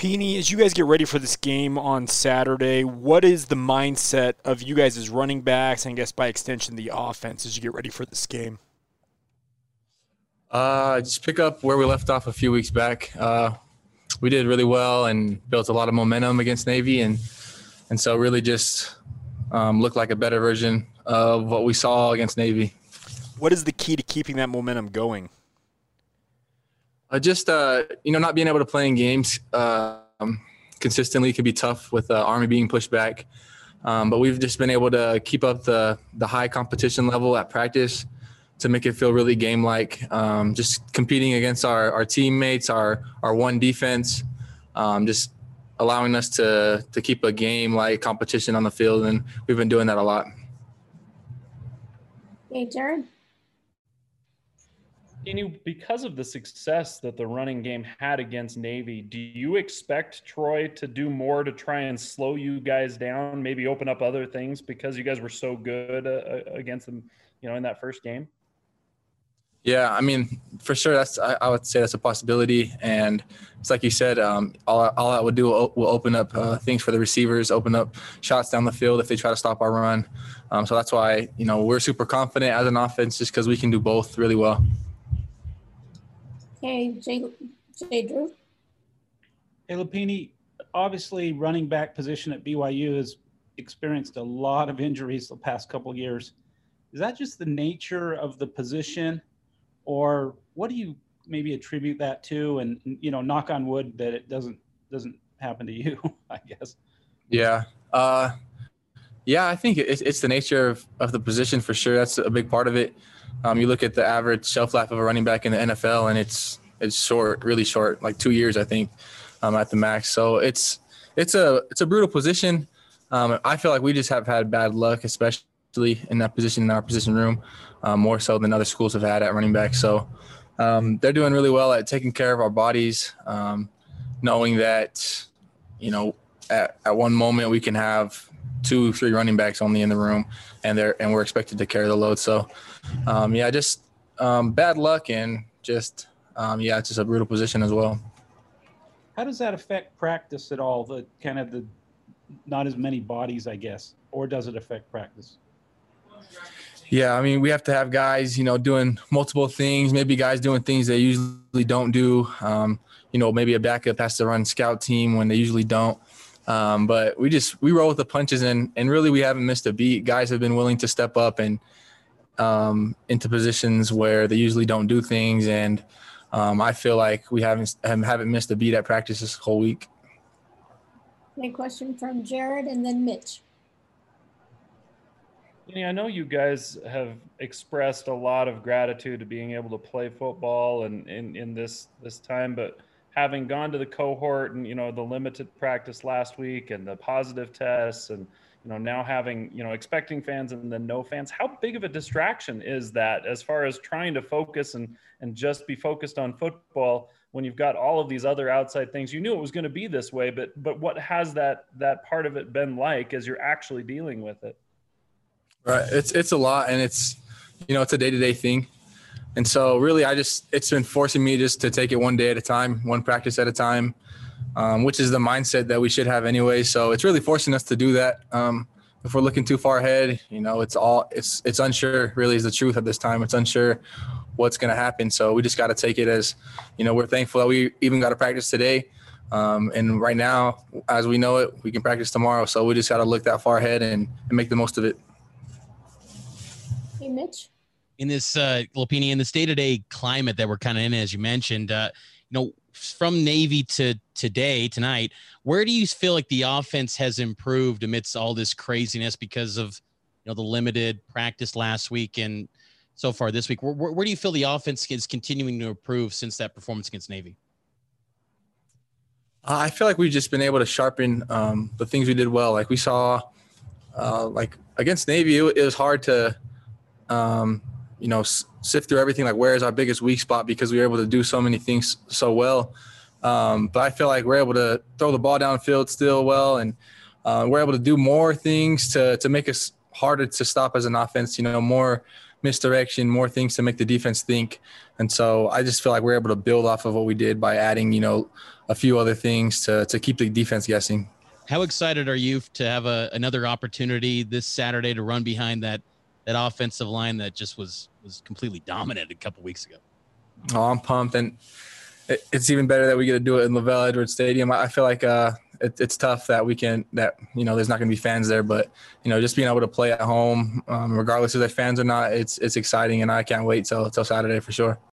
Peeny, as you guys get ready for this game on Saturday, what is the mindset of you guys as running backs, and I guess by extension the offense as you get ready for this game? Uh, just pick up where we left off a few weeks back. Uh, we did really well and built a lot of momentum against Navy, and and so really just um, look like a better version of what we saw against Navy. What is the key to keeping that momentum going? Uh, just uh, you know, not being able to play in games um, consistently can be tough with uh, Army being pushed back. Um, but we've just been able to keep up the the high competition level at practice to make it feel really game like. Um, just competing against our, our teammates, our our one defense, um, just allowing us to to keep a game like competition on the field, and we've been doing that a lot. Hey, Jared. You because of the success that the running game had against Navy, do you expect Troy to do more to try and slow you guys down? Maybe open up other things because you guys were so good uh, uh against them, you know, in that first game. Yeah, I mean, for sure, that's I, I, would say that's a possibility, and it's like you said, um, all all that would do will, will open up uh, things for the receivers, open up shots down the field if they try to stop our run. Um, so that's why you know we're super confident as an offense, just because we can do both really well. Okay, Jay, Jay Drew. Hey, Lopini, obviously running back position at BYU has experienced a lot of injuries the past couple years. Is that just the nature of the position, or what do you maybe attribute that to? And you know, knock on wood that it doesn't doesn't happen to you. I guess. Yeah. Uh, yeah, I think it's, it's the nature of, of the position for sure. That's a big part of it. Um, you look at the average shelf life of a running back in the NFL, and it's it's short, really short, like two years, I think, um, at the max. So it's it's a it's a brutal position. Um, I feel like we just have had bad luck, especially in that position in our position room, um, more so than other schools have had at running back. So um, they're doing really well at taking care of our bodies, um, knowing that you know at, at one moment we can have two, three running backs only in the room, and they're and we're expected to carry the load. So, um, yeah, just um, bad luck and just um, yeah, it's just a brutal position as well. How does that affect practice at all? The kind of the not as many bodies, I guess, or does it affect practice? Yeah, I mean, we have to have guys, you know, doing multiple things. Maybe guys doing things they usually don't do. Um, you know, maybe a backup has to run scout team when they usually don't. Um, but we just we roll with the punches and and really we haven't missed a beat. Guys have been willing to step up and um, into positions where they usually don't do things, and um, I feel like we haven't haven't missed a beat at practice this whole week. A question from Jared and then Mitch. I know you guys have expressed a lot of gratitude to being able to play football and in, in this this time, but having gone to the cohort and you know the limited practice last week and the positive tests and you know now having you know expecting fans and then no fans how big of a distraction is that as far as trying to focus and and just be focused on football when you've got all of these other outside things? You knew it was going to be this way but but what has that that part of it been like as you're actually dealing with it? Right. It's it's a lot and it's you know it's a day-to-day thing and so really, I just it's been forcing me just to take it one day at a time, one practice at a time, um, which is the mindset that we should have anyway. So it's really forcing us to do that. Um, if we're looking too far ahead, you know, it's all it's it's unsure. Really, is the truth at this time. It's unsure what's going to happen. So we just got to take it as, you know, we're thankful that we even got to practice today. Um, and right now, as we know it, we can practice tomorrow. So we just got to look that far ahead and, and make the most of it. Hey, Mitch in this uh, Lopini in this day to day climate that we're kind of in, as you mentioned, uh, you know, from Navy to today tonight, where do you feel like the offense has improved amidst all this craziness because of you know the limited practice last week and so far this week? Where, where, where do you feel the offense is continuing to improve since that performance against Navy? I feel like we've just been able to sharpen um, the things we did well. Like we saw, uh, like against Navy, it, it was hard to um, you know, sift through everything. Like, where is our biggest weak spot? Because we were able to do so many things so well. Um, but I feel like we're able to throw the ball downfield still well, and uh, we're able to do more things to to make us harder to stop as an offense. You know, more misdirection, more things to make the defense think. And so I just feel like we're able to build off of what we did by adding, you know, a few other things to to keep the defense guessing. How excited are you to have a, another opportunity this Saturday to run behind that that offensive line that just was was completely dominant a couple weeks ago? Oh, I'm pumped, and it, it's even better that we get to do it in LaVell Edwards Stadium. I, I feel like uh, it, it's tough that we can that you know there's not going to be fans there, but you know just being able to play at home, um, regardless if there fans or not, it's it's exciting, and I can't wait till till Saturday for sure.